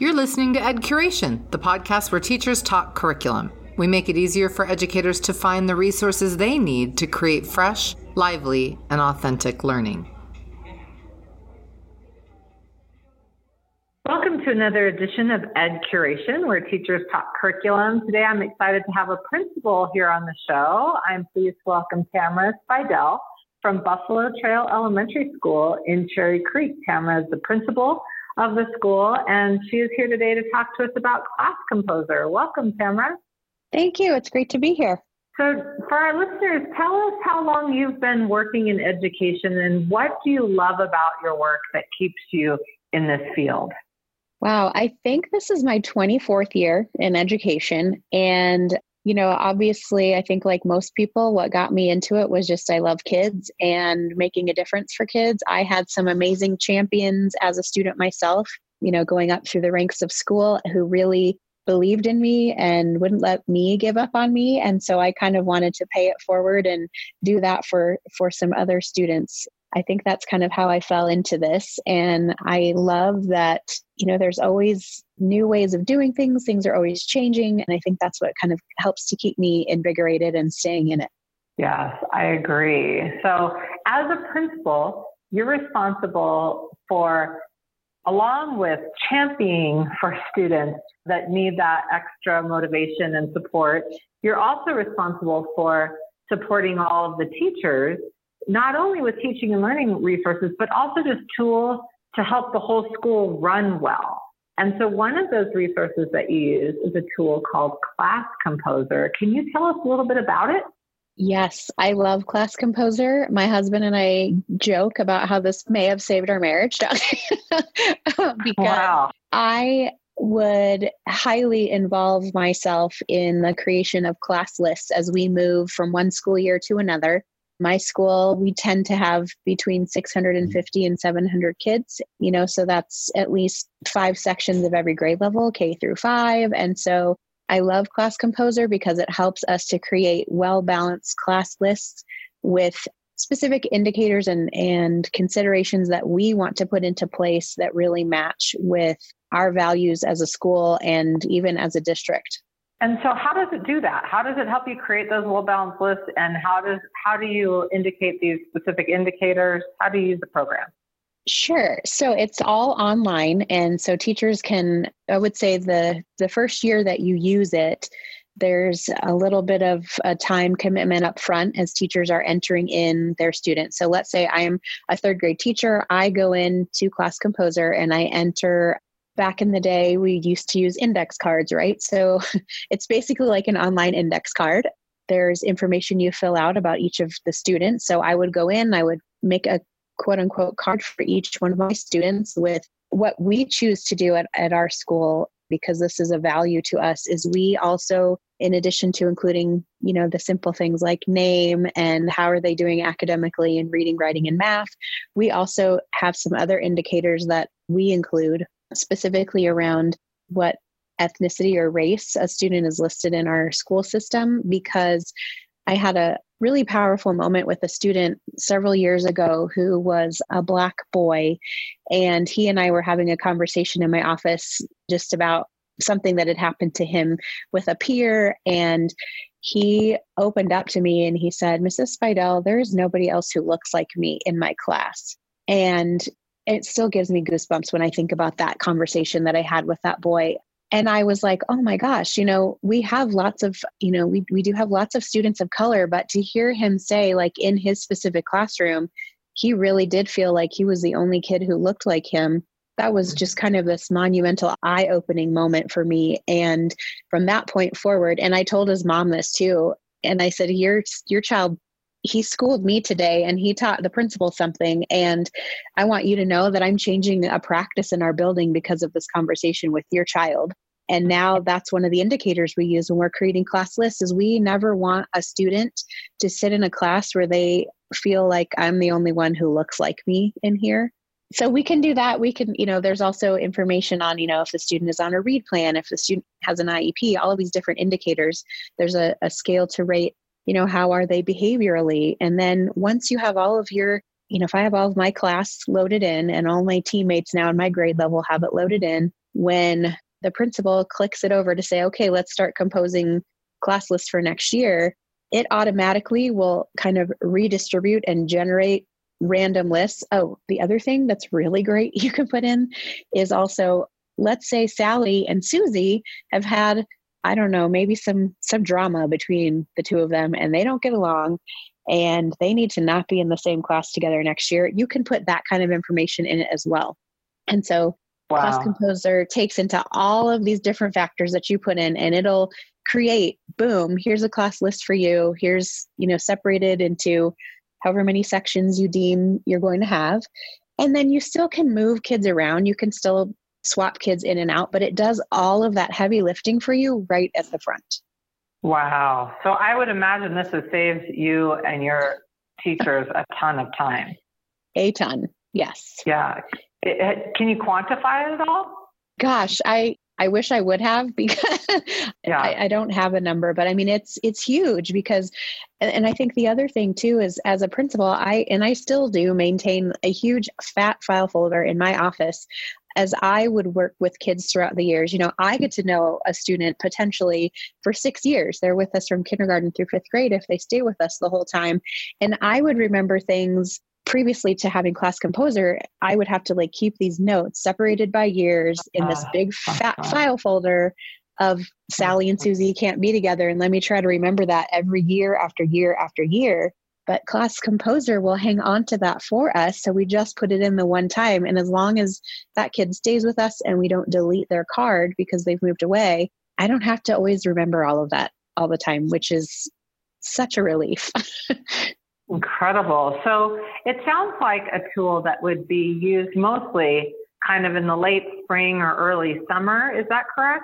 You're listening to Ed Curation, the podcast where teachers talk curriculum. We make it easier for educators to find the resources they need to create fresh, lively, and authentic learning. Welcome to another edition of Ed Curation, where teachers talk curriculum. Today I'm excited to have a principal here on the show. I'm pleased to welcome Tamara Spidell from Buffalo Trail Elementary School in Cherry Creek. Tamara is the principal of the school, and she is here today to talk to us about Class Composer. Welcome, Tamara. Thank you. It's great to be here. So, for our listeners, tell us how long you've been working in education and what do you love about your work that keeps you in this field? Wow, I think this is my 24th year in education. And you know, obviously, I think like most people, what got me into it was just I love kids and making a difference for kids. I had some amazing champions as a student myself, you know, going up through the ranks of school who really believed in me and wouldn't let me give up on me and so i kind of wanted to pay it forward and do that for for some other students I think that's kind of how I fell into this. And I love that, you know, there's always new ways of doing things, things are always changing. And I think that's what kind of helps to keep me invigorated and staying in it. Yes, I agree. So, as a principal, you're responsible for, along with championing for students that need that extra motivation and support, you're also responsible for supporting all of the teachers not only with teaching and learning resources, but also just tools to help the whole school run well. And so one of those resources that you use is a tool called Class Composer. Can you tell us a little bit about it? Yes, I love Class Composer. My husband and I joke about how this may have saved our marriage because wow. I would highly involve myself in the creation of class lists as we move from one school year to another my school we tend to have between 650 and 700 kids you know so that's at least five sections of every grade level k through five and so i love class composer because it helps us to create well balanced class lists with specific indicators and and considerations that we want to put into place that really match with our values as a school and even as a district and so how does it do that? How does it help you create those well balanced lists and how does how do you indicate these specific indicators? How do you use the program? Sure. So it's all online and so teachers can I would say the the first year that you use it there's a little bit of a time commitment up front as teachers are entering in their students. So let's say I am a third grade teacher, I go into class composer and I enter back in the day we used to use index cards right so it's basically like an online index card there's information you fill out about each of the students so i would go in i would make a quote unquote card for each one of my students with what we choose to do at, at our school because this is a value to us is we also in addition to including you know the simple things like name and how are they doing academically in reading writing and math we also have some other indicators that we include specifically around what ethnicity or race a student is listed in our school system because I had a really powerful moment with a student several years ago who was a black boy. And he and I were having a conversation in my office just about something that had happened to him with a peer. And he opened up to me and he said, Mrs. Spidell, there is nobody else who looks like me in my class. And it still gives me goosebumps when I think about that conversation that I had with that boy. And I was like, oh my gosh, you know, we have lots of, you know, we, we do have lots of students of color, but to hear him say, like in his specific classroom, he really did feel like he was the only kid who looked like him. That was just kind of this monumental eye opening moment for me. And from that point forward, and I told his mom this too. And I said, your, your child he schooled me today and he taught the principal something. And i want you to know that i'm changing a practice in our building because of this conversation with your child. And now that's one of the indicators we use when we're creating class lists is we never want a student to sit in a class where they feel like i'm the only one who looks like me in here. So we can do that. We can you know there's also information on you know if the student is on a read plan if the student has an iep all of these different indicators. There's a, a scale to rate you know how are they behaviorally and then once you have all of your you know, if I have all of my class loaded in and all my teammates now in my grade level have it loaded in, when the principal clicks it over to say, okay, let's start composing class lists for next year, it automatically will kind of redistribute and generate random lists. Oh, the other thing that's really great you can put in is also let's say Sally and Susie have had I don't know, maybe some some drama between the two of them and they don't get along and they need to not be in the same class together next year. You can put that kind of information in it as well. And so wow. Class Composer takes into all of these different factors that you put in and it'll create boom, here's a class list for you. Here's, you know, separated into however many sections you deem you're going to have. And then you still can move kids around. You can still swap kids in and out, but it does all of that heavy lifting for you right at the front. Wow. So I would imagine this has saved you and your teachers a ton of time. A ton, yes. Yeah. It, can you quantify it at all? Gosh, I I wish I would have because yeah. I, I, don't have a number, but I mean it's it's huge because and I think the other thing too is as a principal, I and I still do maintain a huge fat file folder in my office as I would work with kids throughout the years, you know, I get to know a student potentially for six years. They're with us from kindergarten through fifth grade if they stay with us the whole time. And I would remember things previously to having class composer, I would have to like keep these notes separated by years in this uh, big fat file folder of Sally and Susie can't be together. And let me try to remember that every year after year after year. But Class Composer will hang on to that for us. So we just put it in the one time. And as long as that kid stays with us and we don't delete their card because they've moved away, I don't have to always remember all of that all the time, which is such a relief. Incredible. So it sounds like a tool that would be used mostly kind of in the late spring or early summer. Is that correct?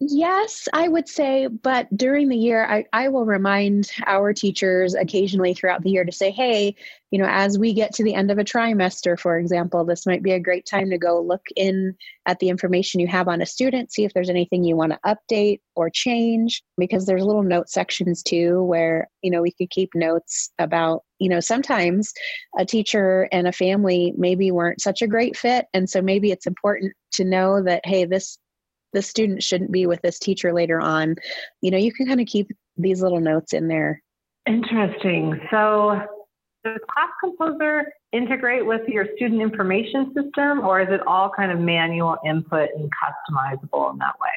Yes, I would say, but during the year, I, I will remind our teachers occasionally throughout the year to say, hey, you know, as we get to the end of a trimester, for example, this might be a great time to go look in at the information you have on a student, see if there's anything you want to update or change, because there's little note sections too where, you know, we could keep notes about, you know, sometimes a teacher and a family maybe weren't such a great fit. And so maybe it's important to know that, hey, this the student shouldn't be with this teacher later on you know you can kind of keep these little notes in there interesting so does class composer integrate with your student information system or is it all kind of manual input and customizable in that way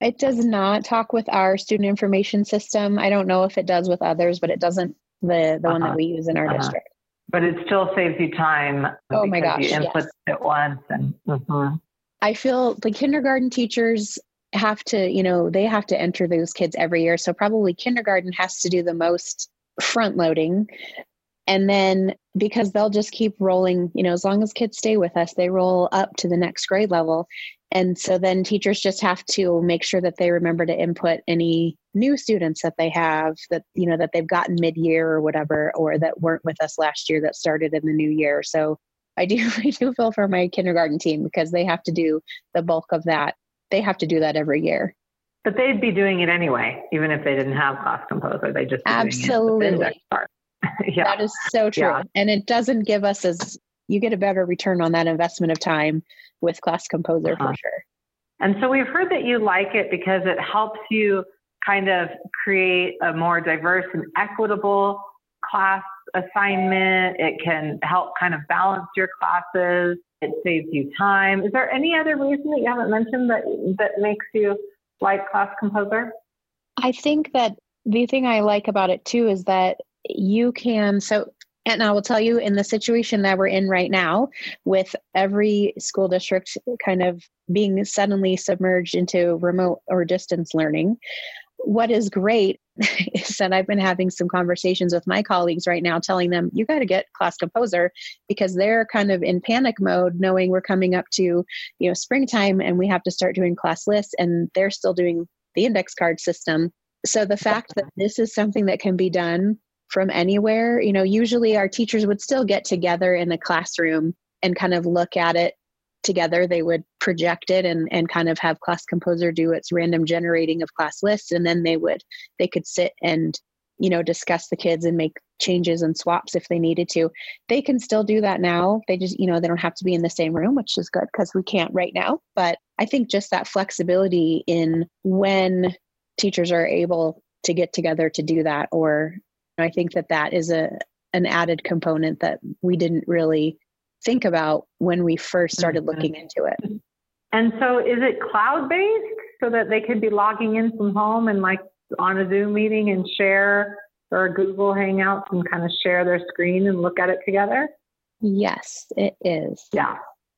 it does not talk with our student information system i don't know if it does with others but it doesn't the the uh-huh. one that uh-huh. we use in our uh-huh. district but it still saves you time oh my gosh you input yes. it once and mm-hmm. I feel the kindergarten teachers have to, you know, they have to enter those kids every year. So probably kindergarten has to do the most front loading. And then because they'll just keep rolling, you know, as long as kids stay with us, they roll up to the next grade level. And so then teachers just have to make sure that they remember to input any new students that they have that, you know, that they've gotten mid year or whatever, or that weren't with us last year that started in the new year. So I do I do feel for my kindergarten team because they have to do the bulk of that. They have to do that every year. But they'd be doing it anyway, even if they didn't have class composer. They just absolutely. yeah. That is so true. Yeah. And it doesn't give us as you get a better return on that investment of time with class composer uh-huh. for sure. And so we've heard that you like it because it helps you kind of create a more diverse and equitable class assignment. It can help kind of balance your classes. It saves you time. Is there any other reason that you haven't mentioned that that makes you like Class Composer? I think that the thing I like about it too is that you can so and I will tell you in the situation that we're in right now, with every school district kind of being suddenly submerged into remote or distance learning, what is great is that I've been having some conversations with my colleagues right now, telling them, you got to get class composer because they're kind of in panic mode, knowing we're coming up to, you know, springtime and we have to start doing class lists and they're still doing the index card system. So the fact that this is something that can be done from anywhere, you know, usually our teachers would still get together in a classroom and kind of look at it together they would project it and, and kind of have class composer do its random generating of class lists and then they would they could sit and you know, discuss the kids and make changes and swaps if they needed to. They can still do that now. They just, you know, they don't have to be in the same room, which is good because we can't right now. But I think just that flexibility in when teachers are able to get together to do that or I think that that is a an added component that we didn't really think about when we first started mm-hmm. looking into it. And so is it cloud based so that they can be logging in from home and like on a Zoom meeting and share or Google Hangouts and kind of share their screen and look at it together? Yes, it is. Yeah.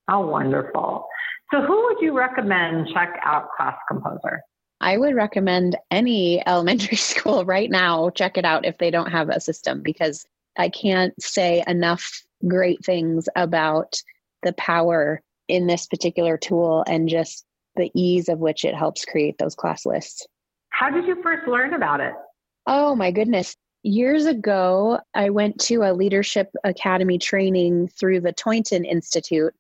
How wonderful. So who would you recommend check out Class Composer? I would recommend any elementary school right now check it out if they don't have a system because I can't say enough great things about the power in this particular tool and just the ease of which it helps create those class lists. How did you first learn about it? Oh my goodness. Years ago, I went to a leadership academy training through the Tointon Institute,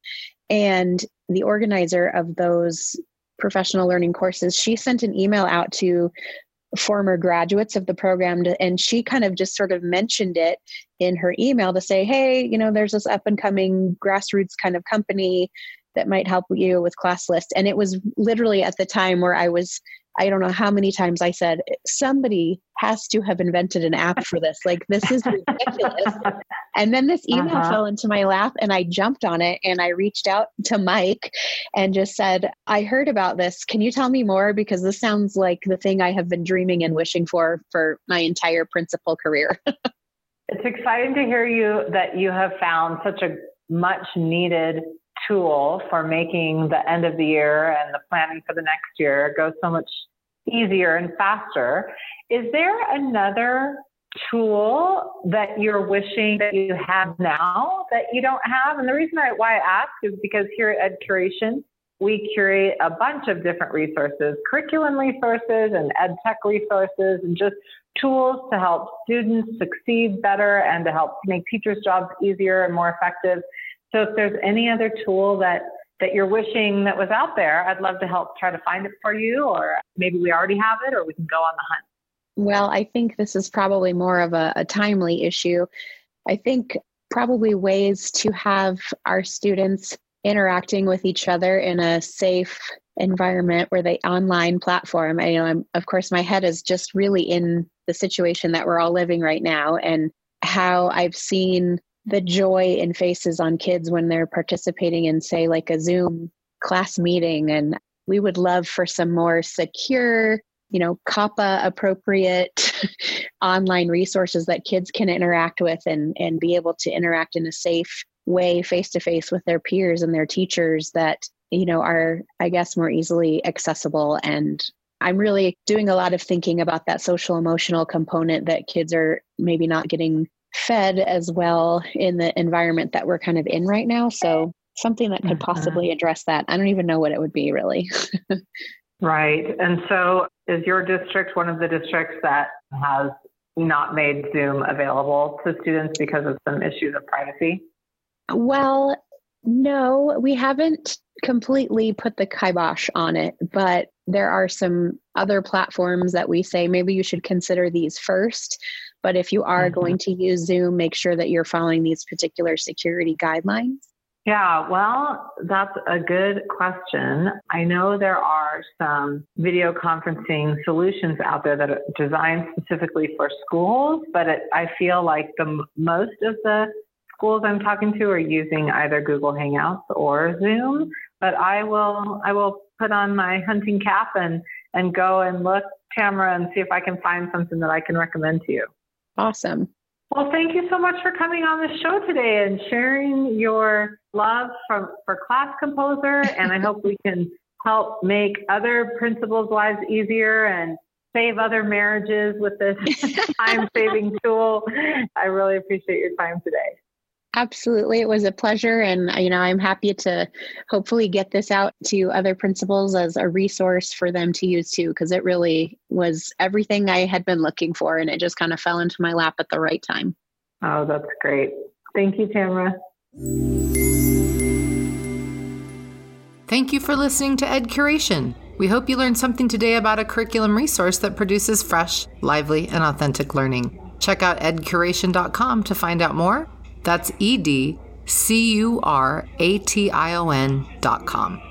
and the organizer of those professional learning courses, she sent an email out to former graduates of the program to, and she kind of just sort of mentioned it in her email to say hey you know there's this up and coming grassroots kind of company that might help you with class list. And it was literally at the time where i was I don't know how many times I said, somebody has to have invented an app for this. Like, this is ridiculous. and then this email uh-huh. fell into my lap and I jumped on it and I reached out to Mike and just said, I heard about this. Can you tell me more? Because this sounds like the thing I have been dreaming and wishing for for my entire principal career. it's exciting to hear you that you have found such a much needed tool for making the end of the year and the planning for the next year go so much easier and faster. Is there another tool that you're wishing that you have now that you don't have? And the reason I, why I ask is because here at Ed Curation, we curate a bunch of different resources, curriculum resources and ed tech resources and just tools to help students succeed better and to help make teachers' jobs easier and more effective. So if there's any other tool that that you're wishing that was out there, I'd love to help try to find it for you, or maybe we already have it, or we can go on the hunt. Well, I think this is probably more of a, a timely issue. I think probably ways to have our students interacting with each other in a safe environment where the online platform i know i'm of course my head is just really in the situation that we're all living right now and how i've seen the joy in faces on kids when they're participating in say like a zoom class meeting. And we would love for some more secure you know COPPA appropriate online resources that kids can interact with and and be able to interact in a safe way face to face with their peers and their teachers that you know are i guess more easily accessible. And i'm really doing a lot of thinking about that social emotional component that kids are maybe not getting fed as well in the environment that we're kind of in right now. So something that could mm-hmm. possibly address that. I don't even know what it would be really. right. And so is your district one of the districts that has not made Zoom available to students because of some issues of privacy? Well, no, we haven't completely put the kibosh on it, but there are some other platforms that we say maybe you should consider these first but if you are mm-hmm. going to use Zoom, make sure that you're following these particular security guidelines. Yeah, well, that's a good question. I know there are some video conferencing solutions out there that are designed specifically for schools, but it, I feel like the most of the schools I'm talking to are using either Google Hangouts or Zoom. But I will I will put on my hunting cap and and go and look Tamara and see if I can find something that I can recommend to you. Awesome. Well, thank you so much for coming on the show today and sharing your love from, for Class Composer. And I hope we can help make other principals' lives easier and save other marriages with this time saving tool. I really appreciate your time today. Absolutely. It was a pleasure. And, uh, you know, I'm happy to hopefully get this out to other principals as a resource for them to use too, because it really was everything I had been looking for. And it just kind of fell into my lap at the right time. Oh, that's great. Thank you, Tamara. Thank you for listening to Ed Curation. We hope you learned something today about a curriculum resource that produces fresh, lively, and authentic learning. Check out edcuration.com to find out more. That's E D C U R A T I O N.com.